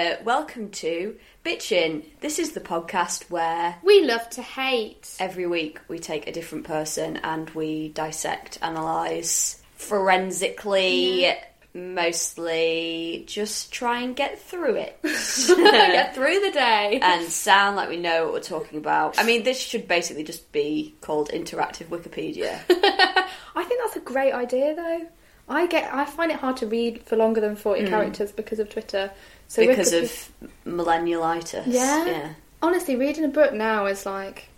New Welcome to Bitchin. This is the podcast where We love to hate. every week we take a different person and we dissect, analyse forensically, mostly just try and get through it. Get through the day. and sound like we know what we're talking about. I mean, this should basically just be called interactive Wikipedia. I think that's a great idea, though. I get. I find it hard to read for longer than forty hmm. characters because of Twitter. So because of millennialitis. yeah. Yeah. Honestly, reading a book now is like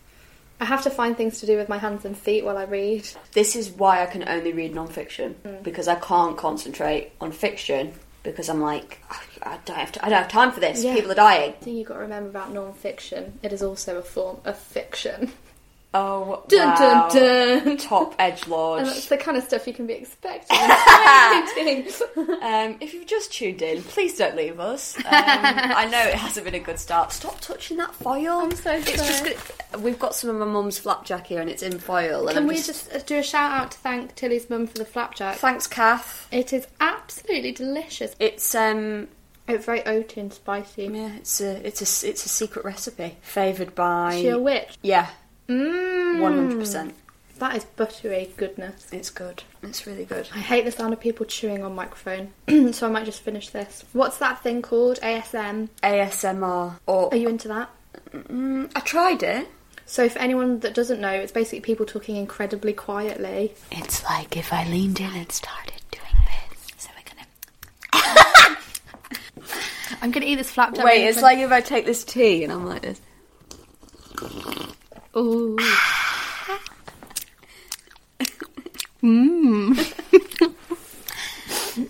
I have to find things to do with my hands and feet while I read. This is why I can only read non-fiction hmm. because I can't concentrate on fiction because I'm like "Oh, I don't have to, I don't have time for this. Yeah. People are dying. The thing you've got to remember about non-fiction, it is also a form of fiction. Oh, Dun wow. dun dun. Top edge lord. And that's the kind of stuff you can be expecting. in science fiction. Um, if you've just tuned in, please don't leave us. Um, I know it hasn't been a good start. Stop touching that foil. I'm so It's just sorry. gonna, we've got some of my mum's flapjack here, and it's in foil. Can I'm we just, just uh, do a shout out to thank Tilly's mum for the flapjack? thanks, Kath. It is absolutely delicious. It's um It's very oaty and spicy. yeah, it's a it's a it's a secret recipe favoured by Is she a witch? yeah, Mmm. One hundred percent. That is buttery goodness. It's good. It's really good. I hate the sound of people chewing on microphone, so I might just finish this. What's that thing called? ASM. ASMR or Are you into that? mm, I tried it. So, for anyone that doesn't know, it's basically people talking incredibly quietly. It's like if I leaned in and started doing this. So we're gonna I'm gonna eat this flapjack. wait. It's quick. like if I take this tea and I'm like this. Ooh.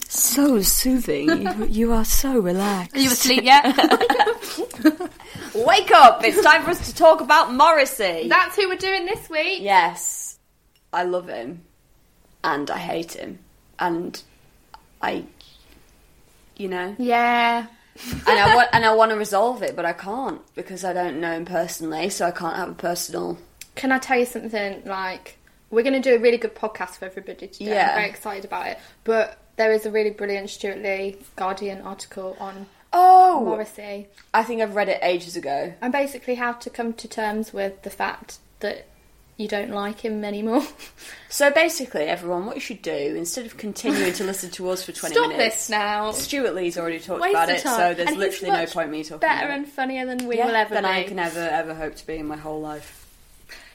So soothing. you, you are so relaxed. Are you asleep yet? Wake up! It's time for us to talk about Morrissey. That's who we're doing this week. yes, I love him, and I hate him, and I, you know, Yeah. And I want and I want to resolve it, but I can't because I don't know him personally, so I can't have a personal. Can I tell you something? Like, we're going to do a really good podcast for everybody today. Yeah. I'm very excited about it. But there is a really brilliant Stewart Lee Guardian article on Oh, Morrissey I think I've read it ages ago. and basically how to come to terms with the fact that you don't like him anymore. So basically, everyone, what you should do instead of continuing to listen to us for twenty Stop minutes, this now. Stewart Lee's already talked Waste about of it, time. so there's And he's literally no much point me talking. Better about and funnier than we yeah, will ever than be. I can ever ever hope to be in my whole life.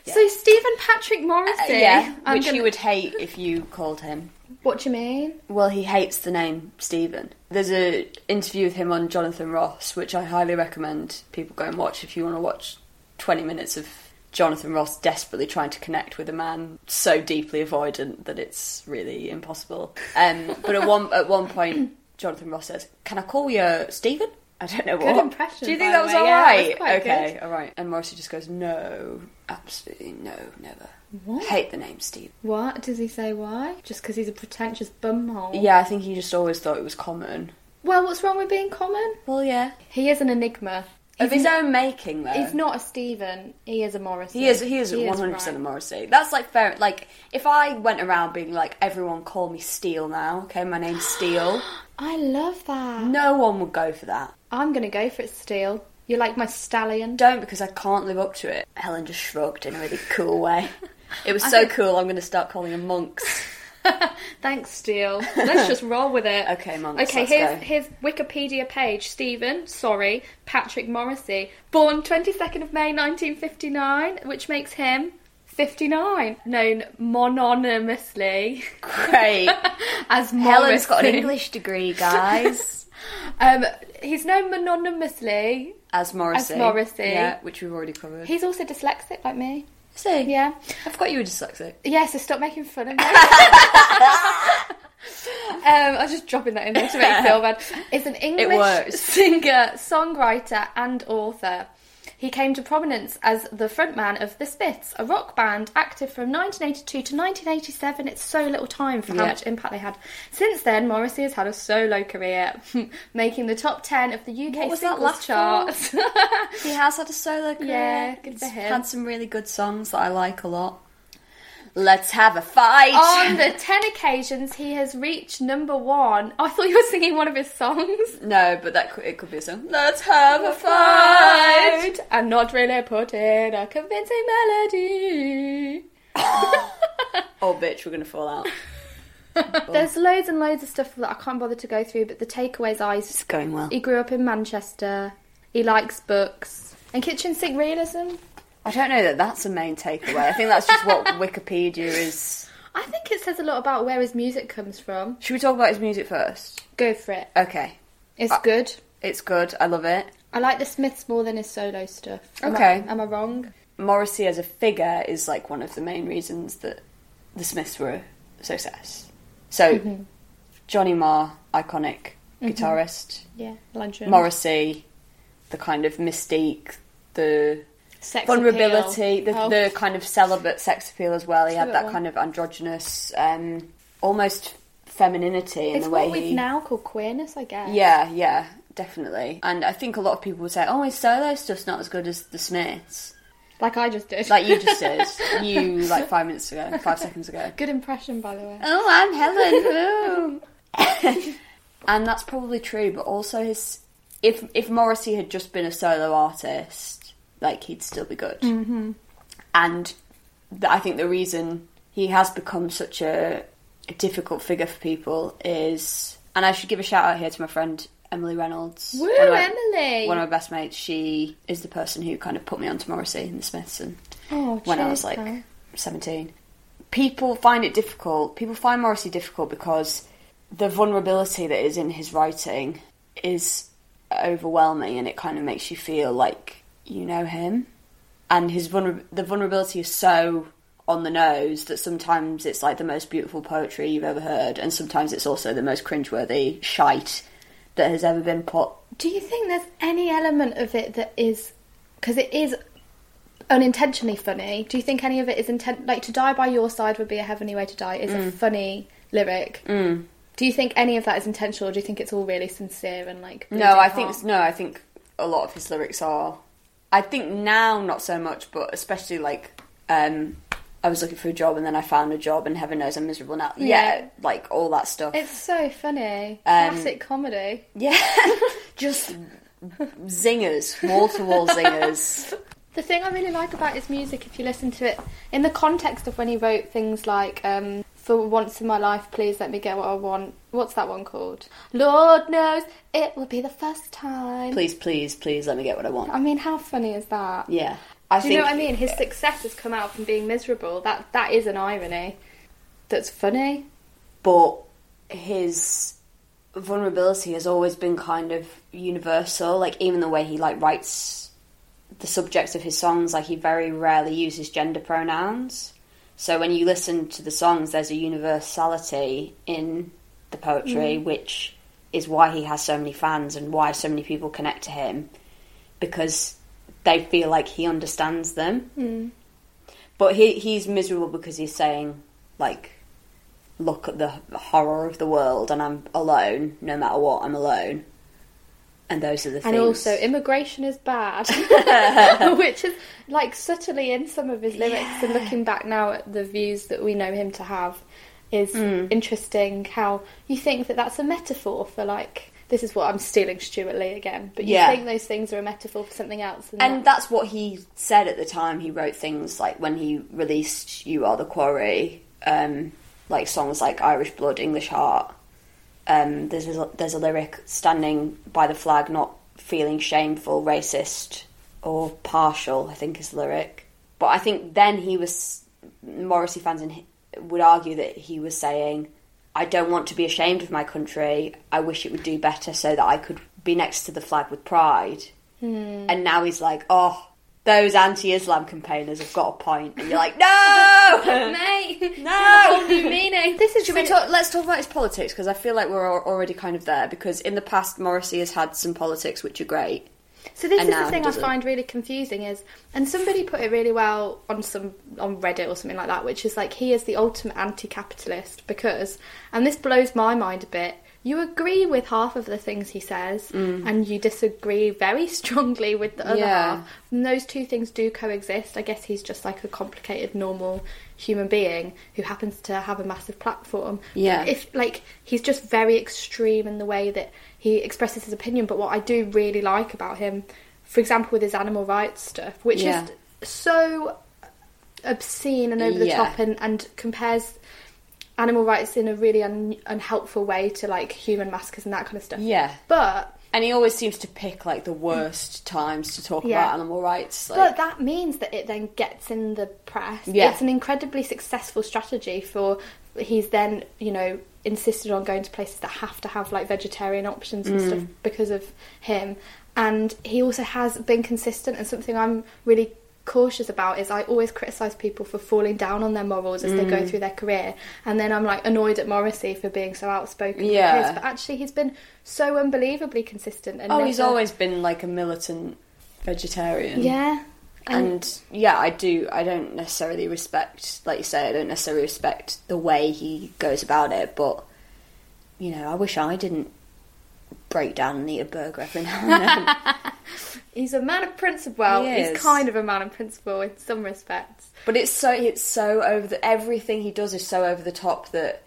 So Steven Patrick Morrissey. Uh, yeah, I'm which gonna- you would hate if you called him. What do you mean? Well, he hates the name Steven. There's a interview with him on Jonathan Ross, which I highly recommend people go and watch if you want to watch 20 minutes of Jonathan Ross desperately trying to connect with a man so deeply avoidant that it's really impossible. Um, but at one at one point, Jonathan Ross says, "Can I call you Steven?" I don't know Good what. impression, Do you think that was way. all Yeah, was okay, good. all right. And Morrissey just goes, "No, absolutely no, never. What? Hate the name Steve." What does he say? Why? Just because he's a pretentious bumhole? Yeah, I think he just always thought it was common. Well, what's wrong with being common? Well, yeah. He is an enigma. Of his own making, though. He's not a Steven. He is a Morrissey. He is. He is one hundred percent a. Morrissey. That's like fair. Like if I went around being like, everyone call me Steele now. Okay, my name's Steele. I love that. no one would go for that. I'm gonna go for it. Steele. You're like my stallion. Don't because I can't live up to it. Helen just shrugged in a really cool way. It was I so think- cool. I'm going to start calling him monks. Thanks, Steele. Let's just roll with it. Okay, monks, Okay, here's go. his Wikipedia page. Steven, sorry, Patrick Morrissey, born 22nd of May 1959, which makes him 59, known mononymously Great. as Morrissey. Helen's got an English degree, guys. Um, he's known mononymously. As Morrissey. As Morrissey. Yeah, which we've already covered. He's also dyslexic like me. See? Yeah. I forgot you were dyslexic. Yeah, so stop making fun of me. um, I was just dropping that in there to make you feel bad. Is an English singer, songwriter, and author. He came to prominence as the frontman of The Smiths, a rock band active from 1982 to 1987. It's so little time for how Yeah. much impact they had. Since then, Morrissey has had a solo career, making the top 10 of the UK What was that singles last charts. He has had a solo career. Yeah, good for him. Had some really good songs that I like a lot. Let's have a fight. On the 10 occasions he has reached number one. Oh, I thought you were singing one of his songs. no, but that could, it could be a song. Let's have a fight. And not really put in a convincing melody. Oh, bitch, we're gonna fall out. There's loads and loads of stuff that I can't bother to go through, but the takeaways are It's going well. he grew up in Manchester, he likes books, and kitchen sink realism. I don't know that that's a main takeaway. I think that's just what Wikipedia is. I think it says a lot about where his music comes from. Should we talk about his music first? Go for it. Okay, It's Uh, good. it's good. I love it. I like the Smiths more than his solo stuff. Am Okay. I, am I wrong? Morrissey as a figure is like one of the main reasons that the Smiths were a success. So, Johnny Marr, iconic guitarist. Yeah, legend. Morrissey, the kind of mystique, the Sex vulnerability, the, Oh. the kind of celibate sex appeal as well. He had that kind of androgynous, um, almost femininity in It's the way what he. now call queerness, I guess. Yeah, yeah, definitely. And I think a lot of people would say, "Oh, his solo stuff's not as good as the Smiths," Like I just did. like you just did. you like five minutes ago, five seconds ago. Good impression, by the way. Oh, I'm Helen. Boom. and that's probably true, but also his if if Morrissey had just been a solo artist, like he'd still be good. Mm-hmm. And th- I think the reason he has become such a, a difficult figure for people is, and I should give a shout out here to my friend Emily Reynolds. Woo, one my- Emily! One of my best mates. She is the person who kind of put me onto Morrissey and the Smiths and Oh, when I was like pal. 17. People find it difficult. People find Morrissey difficult because the vulnerability that is in his writing is overwhelming and it kind of makes you feel like you know him. And his vulner- the vulnerability is so on the nose that sometimes it's like the most beautiful poetry you've ever heard, and sometimes it's also the most cringeworthy shite that has ever been put. Do you think there's any element of it that is because it is unintentionally funny? Do you think any of it is intent? Like "To Die by Your Side would be a heavenly way to die" is Mm. a funny lyric. Do you think any of that is intentional? or Do you think it's all really sincere and like? No, I heart? think no. I think a lot of his lyrics are. I think now not so much, but especially like um, I was looking for a job and then I found a job and heaven knows I'm miserable now. Yeah, Yeah. like all that stuff. it's so funny. Um, Classic comedy. yeah, just zingers, wall to wall zingers. The thing I really like about his music, if you listen to it in the context of when he wrote things like um, "For once in my life, please let me get what I want." What's that one called? Lord knows it will be the first time. Please, please, please let me get what I want. I mean, how funny is that? Yeah, I Do think you know what I mean? His success has come out from being miserable. That that is an irony. That's funny. but his vulnerability has always been kind of universal like even the way he like writes the subjects of his songs like he very rarely uses gender pronouns so when you listen to the songs there's a universality in the poetry mm. which is why he has so many fans and why so many people connect to him because they feel like he understands them. Mm. But he he's miserable because he's saying like look at the horror of the world and I'm alone, no matter what, I'm alone. And those are the things. And also, immigration is bad, which is like subtly in some of his lyrics. And looking back now at the views that we know him to have, is Mm. interesting. How you think that that's a metaphor for like this is what I'm stealing Stewart Lee again, but you Yeah. think those things are a metaphor for something else. And, and that- that's what he said at the time. He wrote things like when he released "You Are the Quarry," um, like songs like "Irish Blood," "English Heart." Um, there's a, there's a lyric standing by the flag, not feeling shameful, racist, or partial. I think is the lyric. But I think then he was Morrissey fans in, would argue that he was saying, "I don't want to be ashamed of my country. I wish it would do better so that I could be next to the flag with pride." And now he's like, "Oh." Those anti-Islam campaigners have got a point, and you're like, no, Mate, No! whole new meaning. This is Should we talk, let's talk about his politics because I feel like we're al- already kind of there. Because in the past, Morrissey has had some politics which are great. So this And is the thing I find really confusing is, and somebody put it really well on some on Reddit or something like that, which is like he is the ultimate anti-capitalist because, and this blows my mind a bit. You agree with half of the things he says, and you disagree very strongly with the other Mm. Yeah. half. And those two things do coexist. I guess he's just like a complicated, normal human being who happens to have a massive platform. Yeah. If like he's just very extreme in the way that he expresses his opinion. But what I do really like about him, for example, with his animal rights stuff, which Yeah. is so obscene and over the Yeah. top, and and compares animal rights in a really un- unhelpful way to like human massacres and that kind of stuff. Yeah. But And he always seems to pick like the worst times to talk Yeah. about animal rights. Like, But that means that it then gets in the press. Yeah. It's an incredibly successful strategy for. He's then, you know, insisted on going to places that have to have like vegetarian options and Mm. stuff because of him. And he also has been consistent, and something I'm really cautious about is I always criticise people for falling down on their morals as they go Mm. through their career, and then I'm like annoyed at Morrissey for being so outspoken. Yeah. his. but actually he's been so unbelievably consistent. And oh, he's always been like a militant vegetarian. yeah. And yeah, I do. I don't necessarily respect, like you say, I don't necessarily respect the way he goes about it. But you know, I wish I didn't break down and eat a burger every now and then. He's a man of principle. Well, He he's is. kind of a man of principle in some respects. But it's so it's so over the everything he does is so over the top that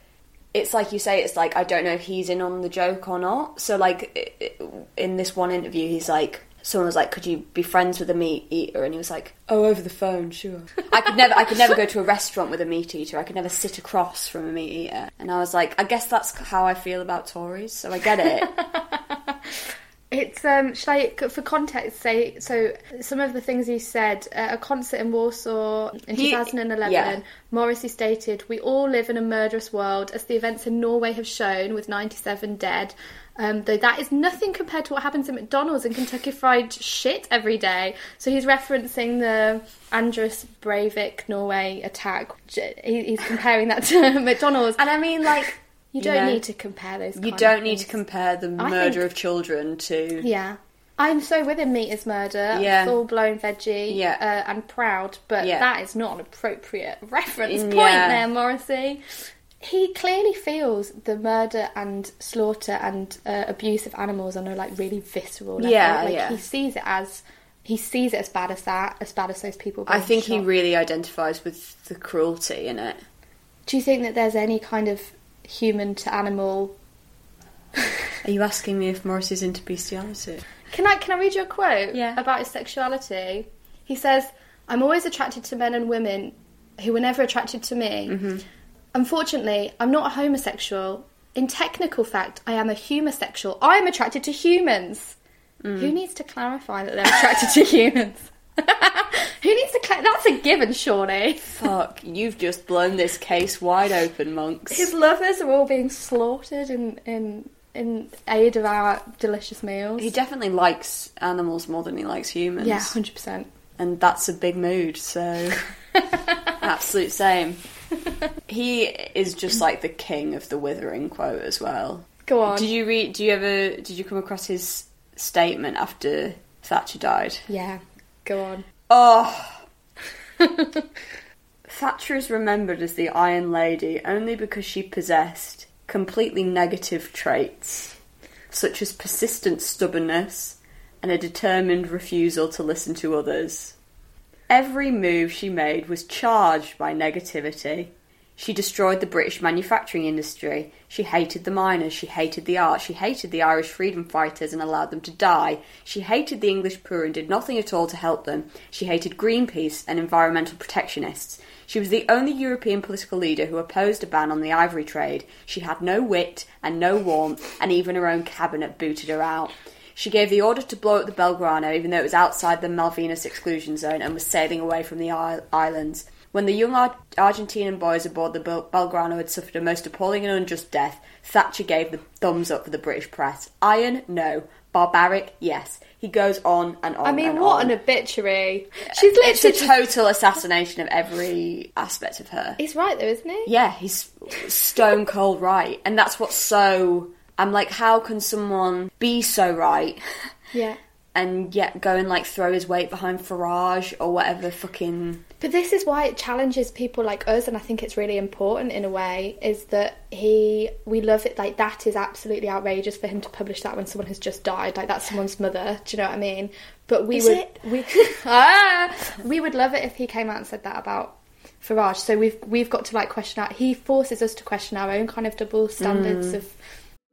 it's like you say it's like I don't know if he's in on the joke or not. So like i- i- in this one interview he's like someone was like could you be friends with a meat eater and he was like oh over the phone sure. I could never I could never go to a restaurant with a meat eater. I could never sit across from a meat eater. And I was like I guess that's how I feel about Tories. So I get it. It's um, shall I, for context, say so. Some of the things he said at a concert in Warsaw in He- 2011, yeah. Morrissey stated, "We all live in a murderous world, as the events in Norway have shown, with 97 dead." Um, though that is nothing compared to what happens in McDonald's and Kentucky Fried shit every day. So he's referencing the Anders Breivik Norway attack. He- He's comparing that to McDonald's. and I mean like You you don't know, need to compare those. you don't need to compare the murder think- of children to Yeah. I'm so with him, meat is murder. Yeah. Full blown veggie. Yeah. Uh, and proud, but Yeah. that is not an appropriate reference Mm, point yeah. there, Morrissey. He clearly feels the murder and slaughter and uh, abuse of animals on a like really visceral level. Yeah, like yeah. he sees it as he sees it as bad as that, as bad as those people. I think he really identifies with the cruelty in it. Do you think that there's any kind of human to animal? Are you asking me if Morris is into bestiality? Can I can I read you a quote Yeah. about his sexuality? He says, "I'm always attracted to men and women who were never attracted to me. Mm-hmm. Unfortunately, I'm not a homosexual. In technical fact, I am a humasexual. I am attracted to humans. Mm. Who needs to clarify that they're attracted to humans? Who needs to? Cla- That's a given, surely. Fuck, you've just blown this case wide open, monks. His lovers are all being slaughtered in in in aid of our delicious meals. He definitely likes animals more than he likes humans. yeah, hundred percent. And that's a big mood, so. Absolute same. He is just like the king of the withering quote as well. Go on. Did you read, do you ever, did you come across his statement after Thatcher died? Yeah, go on. Oh. Thatcher is remembered as the Iron Lady only because she possessed completely negative traits, such as persistent stubbornness and a determined refusal to listen to others. Every move she made was charged by negativity. She destroyed the British manufacturing industry. She hated the miners. She hated the arts. She hated the Irish freedom fighters and allowed them to die. She hated the English poor and did nothing at all to help them. She hated Greenpeace and environmental protectionists. She was the only European political leader who opposed a ban on the ivory trade. She had no wit and no warmth, and even her own cabinet booted her out. She gave the order to blow up the Belgrano, even though it was outside the Malvinas exclusion zone and was sailing away from the islands. When the young Ar- Argentinian boys aboard the Bel- Belgrano had suffered a most appalling and unjust death, Thatcher gave the thumbs up for the British press. Iron, no. Barbaric, yes. He goes on and on. I mean, what on. an obituary. She's literally it's a total assassination of every aspect of her. He's right though, isn't he? Yeah, he's stone cold right. And that's what's so. I'm like, how can someone be so right Yeah. and yet go and like throw his weight behind Farage or whatever fucking. But this is why it challenges people like us, and I think it's really important in a way. Is that he? We love it. Like that is absolutely outrageous for him to publish that when someone has just died. Like that's someone's mother. Do you know what I mean? But we Is would. it? We ah, we would love it if he came out and said that about Farage. So we've we've got to like question out. He forces us to question our own kind of double standards of.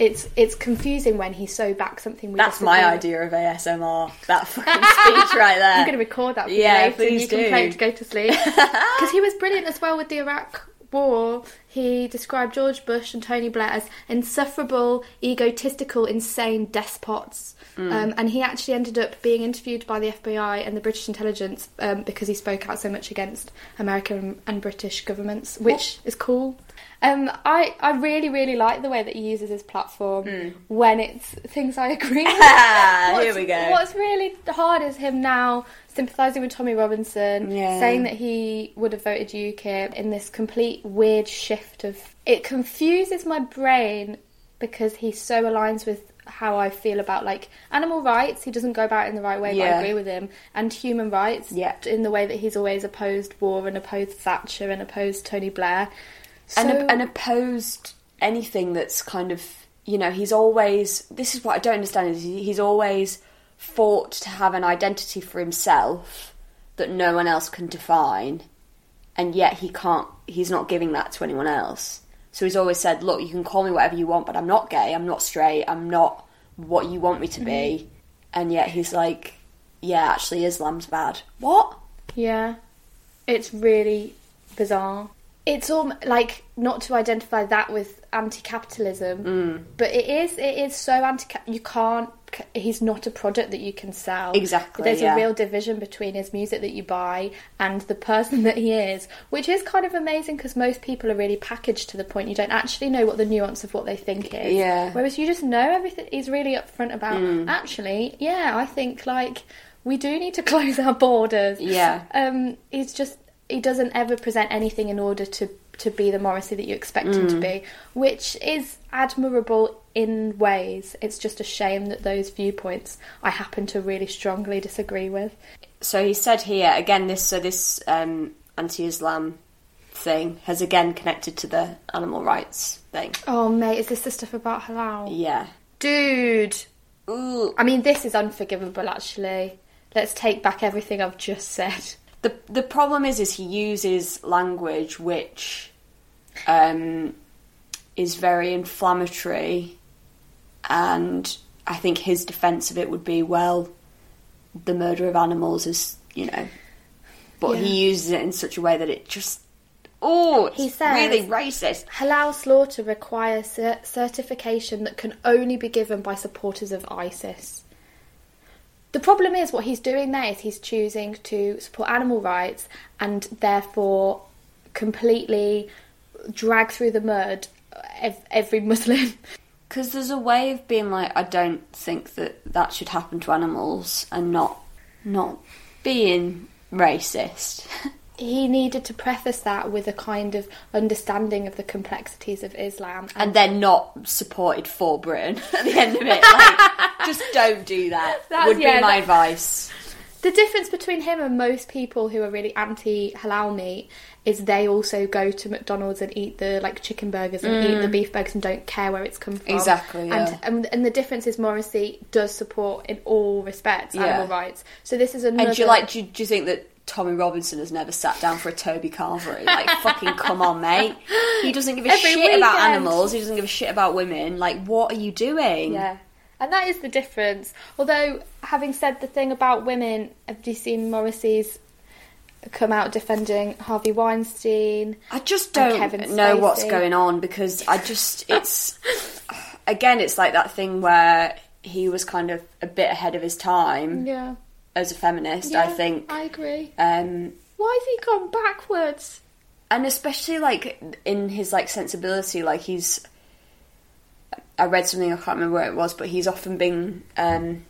It's it's confusing when he so back something. We That's my idea of ASMR. That fucking speech right there. I'm going to record that for Yeah, you please you can play it to go to sleep. Because he was brilliant as well with the Iraq War. He described George Bush and Tony Blair as insufferable, egotistical, insane despots. Mm. Um, and he actually ended up being interviewed by the FBI and the British intelligence um, because he spoke out so much against American and British governments, which is cool. Um, I, I really, really like the way that he uses his platform when it's things I agree with. Here What's- we go. What's really hard is him now sympathising with Tommy Robinson, Yeah. saying that he would have voted UKIP in this complete weird shift of. It confuses my brain because he so aligns with how I feel about like animal rights. He doesn't go about it in the right way, but I agree with him. And human rights, Yeah. in the way that he's always opposed war and opposed Thatcher and opposed Tony Blair. And, So- and opposed anything that's kind of you know he's always this is what I don't understand is he's always fought to have an identity for himself that no one else can define and yet he can't he's not giving that to anyone else. So he's always said look you can call me whatever you want but I'm not gay I'm not straight I'm not what you want me to be. Mm-hmm. And yet he's like yeah actually Islam's bad. What? Yeah, it's really bizarre. It's all like not to identify that with anti-capitalism, Mm. but it is. It is so anti. You can't. He's not a product that you can sell. Exactly, There's yeah. a real division between his music that you buy and the person that he is, which is kind of amazing because most people are really packaged to the point you don't actually know what the nuance of what they think is. Yeah. Whereas you just know everything. He's really upfront about. Mm. Actually, yeah, I think like we do need to close our borders. Yeah. Um, he's just he doesn't ever present anything in order to to be the Morrissey that you expect him to Mm. be, which is admirable in ways. It's just a shame that those viewpoints I happen to really strongly disagree with. so he said here again this so this um, anti-Islam thing has again connected to the animal rights thing. Oh mate, is this the stuff about halal? Yeah. Dude. Ooh. I mean this is unforgivable actually. Let's take back everything I've just said. The the problem is is he uses language which um, is very inflammatory, and I think his defence of it would be well, the murder of animals is you know, but Yeah. he uses it in such a way that it just oh, He says- really racist. Halal slaughter requires cer- certification that can only be given by supporters of ISIS. The problem is what he's doing there is he's choosing to support animal rights and therefore completely drag through the mud every Muslim. Because there's a way of being like, I don't think that that should happen to animals, and not not being racist. he needed to preface that with a kind of understanding of the complexities of Islam and then not supported for Britain at the end of it. Like, just don't do that. That's- would yeah, be my that- advice. The difference between him and most people who are really anti halal meat is they also go to McDonald's and eat the like chicken burgers and eat the beef burgers and don't care where it's come from. Mm. Exactly, yeah. And, and and the difference is Morrissey does support in all respects Yeah. animal rights. So this is another. And do you like? Do you, do you think that Tommy Robinson has never sat down for a Toby Carvery? Like, fucking come on, mate. He doesn't give a Every shit about animals. He doesn't give a shit about women. Like, what are you doing? Yeah. And that is the difference. Although, having said the thing about women, have you seen Morrissey's come out defending Harvey Weinstein? I just don't know what's going on because I just it's again it's like that thing where he was kind of a bit ahead of his time Yeah. As a feminist. I think, I agree. um, Why has he gone backwards? and especially like in his like sensibility, like he's. I read something I can't remember where it was, but he's often been um,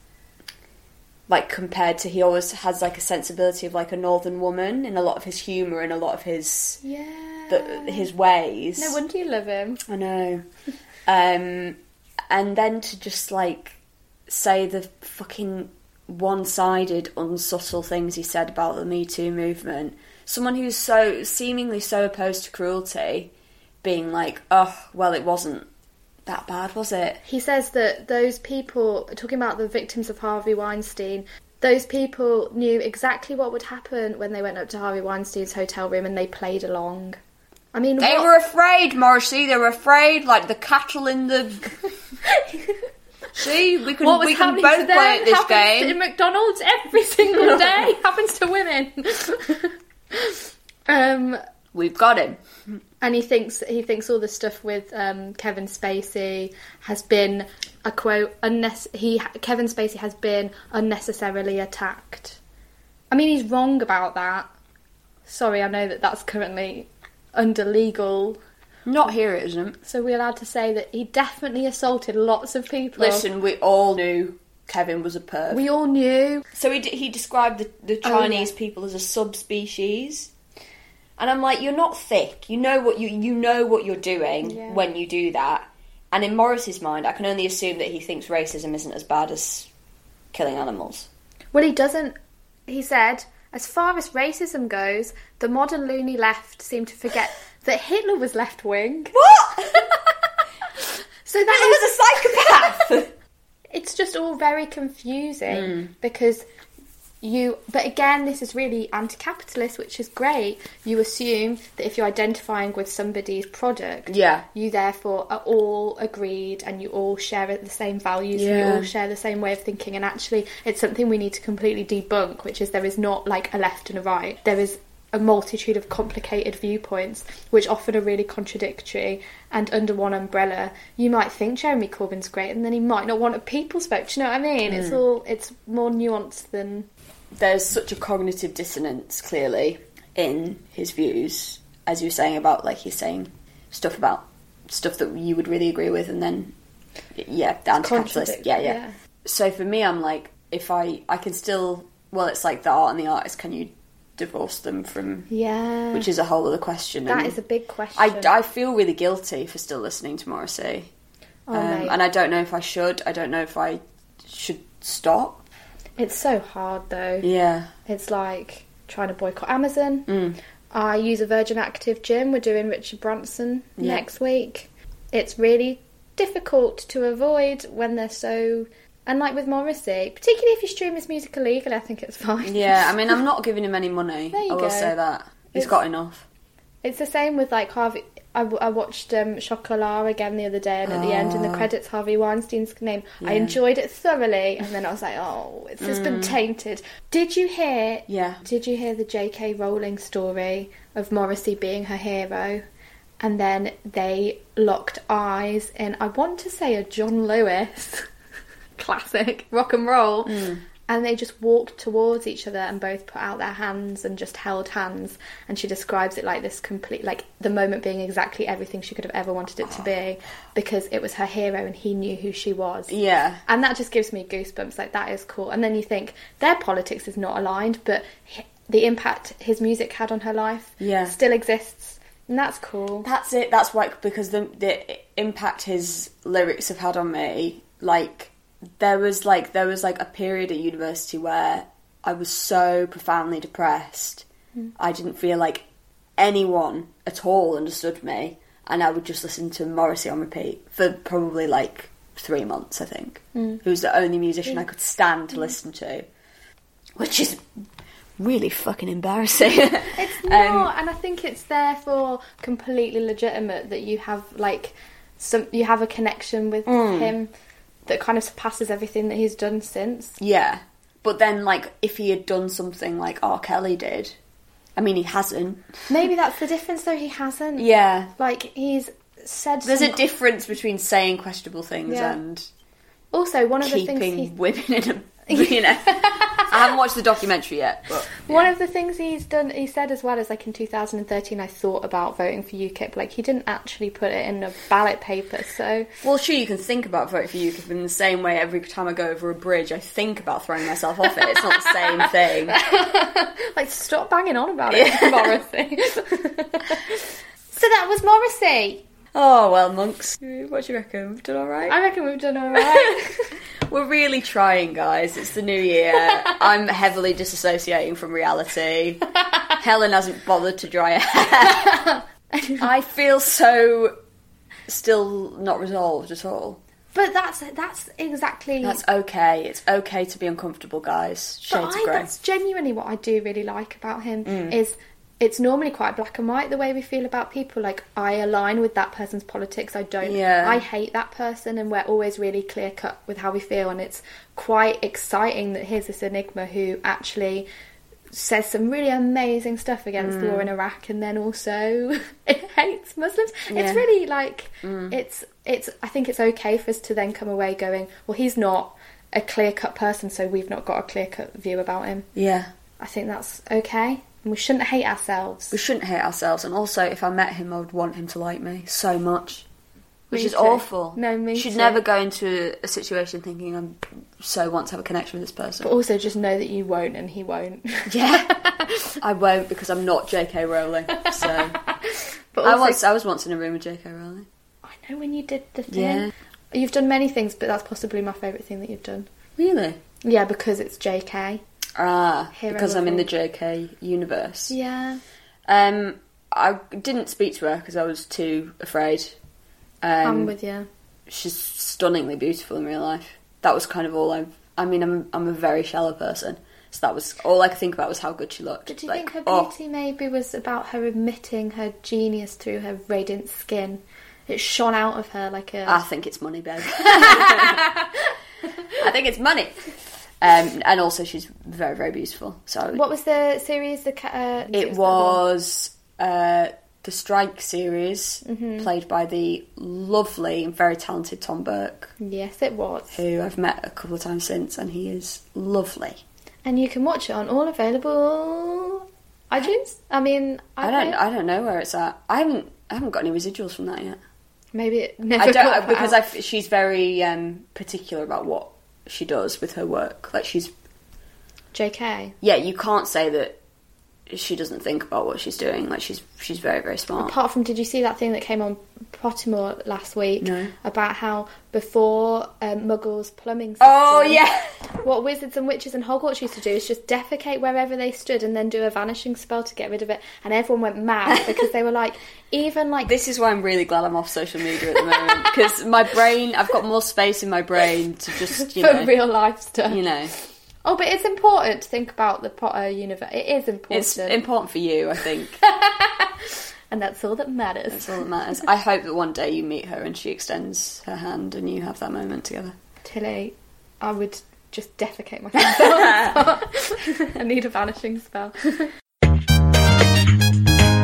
like compared to. He always has like a sensibility of like a northern woman in a lot of his humor and a lot of his Yeah. the, his ways. No wonder you love him. I know. Um, and then to just like say the fucking one-sided, unsubtle things he said about the Me Too movement. Someone who's so seemingly so opposed to cruelty, being like, "Oh, well, it wasn't that bad, was it?" He says that those people, talking about the victims of Harvey Weinstein, those people knew exactly what would happen when they went up to Harvey Weinstein's hotel room and they played along. I mean, They what- were afraid, Morrissey. They were afraid, like the cattle in the. See, we can what was we can happening both to them play at this happens game. in McDonald's every single day. happens to women. um, We've got him. and he thinks he thinks all the stuff with um, Kevin Spacey has been a quote. He Kevin Spacey has been unnecessarily attacked. I mean, he's wrong about that. Sorry, I know that that's currently under legal. Not here, it isn't. So we're allowed to say that he definitely assaulted lots of people. Listen, we all knew Kevin was a perv. we all knew. So he, d- he described the, the Oh, Chinese people as a subspecies, and I'm like, you're not thick. You know what you you know what you're doing Yeah. when you do that. And in Morrissey's mind, I can only assume that he thinks racism isn't as bad as killing animals. Well, he doesn't. He said, as far as racism goes, the modern loony left seem to forget that Hitler was left wing. What? So that was a psychopath. it's just all very confusing Hmm. because you. But again, this is really anti-capitalist, which is great. You assume that if you're identifying with somebody's product, Yeah. you therefore are all agreed and you all share the same values, and you all share the same way of thinking. And actually, it's something we need to completely debunk, which is there is not like a left and a right. There is a multitude of complicated viewpoints, which often are really contradictory. And under one umbrella, you might think Jeremy Corbyn's great, and then he might not want a people's vote. Do you know what I mean? Hmm. It's all it's more nuanced than There's such a cognitive dissonance, clearly, in his views, as you were saying about like he's saying stuff about stuff that you would really agree with, and then yeah, the anti-capitalist, yeah, yeah, yeah. So for me, I'm like, if I I can still well, it's like the art and the artist. Can you divorce them from? yeah. Which is a whole other question. that and is a big question. I, I feel really guilty for still listening to Morrissey. Oh, um, and I don't know if I should. I don't know if I should stop. It's so hard though. Yeah. It's like trying to boycott Amazon. Mm. I use a Virgin Active gym. We're doing Richard Branson Yeah. next week. It's really difficult to avoid when they're so. And like with Morrissey, particularly if you stream his music illegally, I think it's fine. Yeah, I mean, I'm not giving him any money. There you I will go. say that. He's It's- got enough. It's the same with like Harvey. I, w- I watched um, Chocolat again the other day, and at the end, in the credits, Harvey Weinstein's name. I Yeah. enjoyed it thoroughly, and then I was like, oh, it's just been tainted. Did you hear? Yeah. Did you hear the J.K. Rowling story of Morrissey being her hero? And then they locked eyes in, I want to say, a John Lewis classic rock and roll. Mm. And they just walked towards each other and both put out their hands and just held hands. And she describes it like this complete, like the moment being exactly everything she could have ever wanted it to be because it was her hero and he knew who she was. Yeah. And that just gives me goosebumps. Like, that is cool. And then you think their politics is not aligned, but the impact his music had on her life Yeah. still exists. And that's cool. That's it. That's why because the the impact his lyrics have had on me, like there was like there was like a period at university where I was so profoundly depressed. Hmm. I didn't feel like anyone at all understood me, and I would just listen to Morrissey on repeat for probably like three months. I think. Hmm. Who was the only musician I hmm. could stand to listen to, which is really fucking embarrassing. It's not, um, and I think it's therefore completely legitimate that you have like some you have a connection with him that kind of surpasses everything that he's done since. Yeah. But then, like, if he had done something like R. Kelly did, I mean, he hasn't. Maybe that's the difference, though. He hasn't. Yeah. Like he's said. There's some- a difference between saying questionable things Yeah. and Also, one of the things keeping he women in a. You know, I haven't watched the documentary yet, but One of the things he's done, he said as well as like in 2013, I thought about voting for UKIP. Like he didn't actually put it in a ballot paper, so well, sure, you can think about voting for UKIP in the same way. Every time I go over a bridge, I think about throwing myself off it. It's not the same thing. like stop banging on about it, Morrissey. so that was Morrissey. Oh well, monks. What do you reckon? We've done all right. I reckon we've done all right. We're really trying, guys. It's the new year. I'm heavily disassociating from reality. Helen hasn't bothered to dry her hair. I feel so still not resolved at all. but that's that's exactly. That's okay. It's okay to be uncomfortable, guys. but Shades I, of grey. that's genuinely what I do really like about him Mm. is it's normally quite black and white the way we feel about people. Like I align with that person's politics. I don't. Yeah. I hate that person, and we're always really clear cut with how we feel. And it's quite exciting that here's this enigma who actually says some really amazing stuff against the Mm. war in Iraq, and then also hates Muslims. Yeah. Mm. It's really like it's it's. I think it's okay for us to then come away going, well, he's not a clear cut person, so we've not got a clear cut view about him. Yeah. I think that's okay. And we shouldn't hate ourselves. We shouldn't hate ourselves. And also, if I met him, I would want him to like me so much. Which Me is too. awful. No, me You should too. never go into a situation thinking I'm so want to have a connection with this person. But also just know that you won't and he won't. Yeah, I won't because I'm not J.K. Rowling. So But I also, was I was once in a room with J.K. Rowling. I know when you did the thing. Yeah. You've done many things, but that's possibly my favourite thing that you've done. Really? Yeah, because it's JK. Ah, Hero because I'm in the level. J.K. universe. Yeah. Um, I didn't speak to her because I was too afraid. Um, I'm with you. she's stunningly beautiful in real life. That was kind of all I. I mean, I'm I'm a very shallow person, so that was all I could think about was how good she looked. But do you Like, think her oh, beauty maybe was about her emitting her genius through her radiant skin? It shone out of her like a. I think it's money, babe. I think it's money. Um, and also, she's very, very beautiful. So What was the series? The uh, it was uh, the Strike series, Mm-hmm. played by the lovely and very talented Tom Burke, Yes, it was. who I've met a couple of times since, and he is lovely. And you can watch it on all available iTunes. I mean, I don't. I don't know where it's at. I haven't, I haven't got any residuals from that yet. Maybe it never I don't because I she's very um, particular about what she does with her work. Like she's JK. yeah, you can't say that she doesn't think about what she's doing. Like she's she's very very smart. Apart from, did you see that thing that came on Pottermore last week No. about how before um, Muggles' plumbing system, Oh yeah, what wizards and witches and Hogwarts used to do is just defecate wherever they stood and then do a vanishing spell to get rid of it, and everyone went mad because they were like, even like this is why I'm really glad I'm off social media at the moment because my brain, I've got more space in my brain to just you for know, real life stuff. you know, Oh, but it's important to think about the Potter universe. It is important. it's important for you. I think. and that's all that matters. That's all that matters. I hope that one day you meet her and she extends her hand and you have that moment together. Tilly, I would just defecate myself. I need a vanishing spell.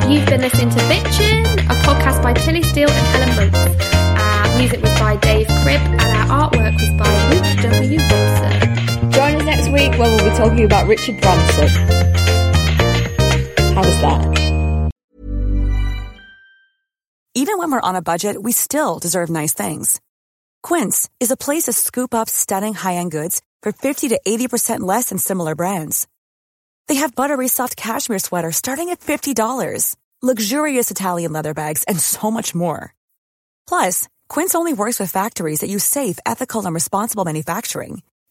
You've been listening to Bitchin', a podcast by Tilly Steele and Helen Monks. Our music was by Dave Cribb, and our artwork was by Luke W. Robson. Join us next week when we'll be talking about Richard Branson. How was that? Even when we're on a budget, we still deserve nice things. Quince is a place to scoop up stunning high-end goods for 50 to 80% less than similar brands. They have buttery soft cashmere sweaters starting at $50, luxurious Italian leather bags, and so much more. Plus, Quince only works with factories that use safe, ethical, and responsible manufacturing.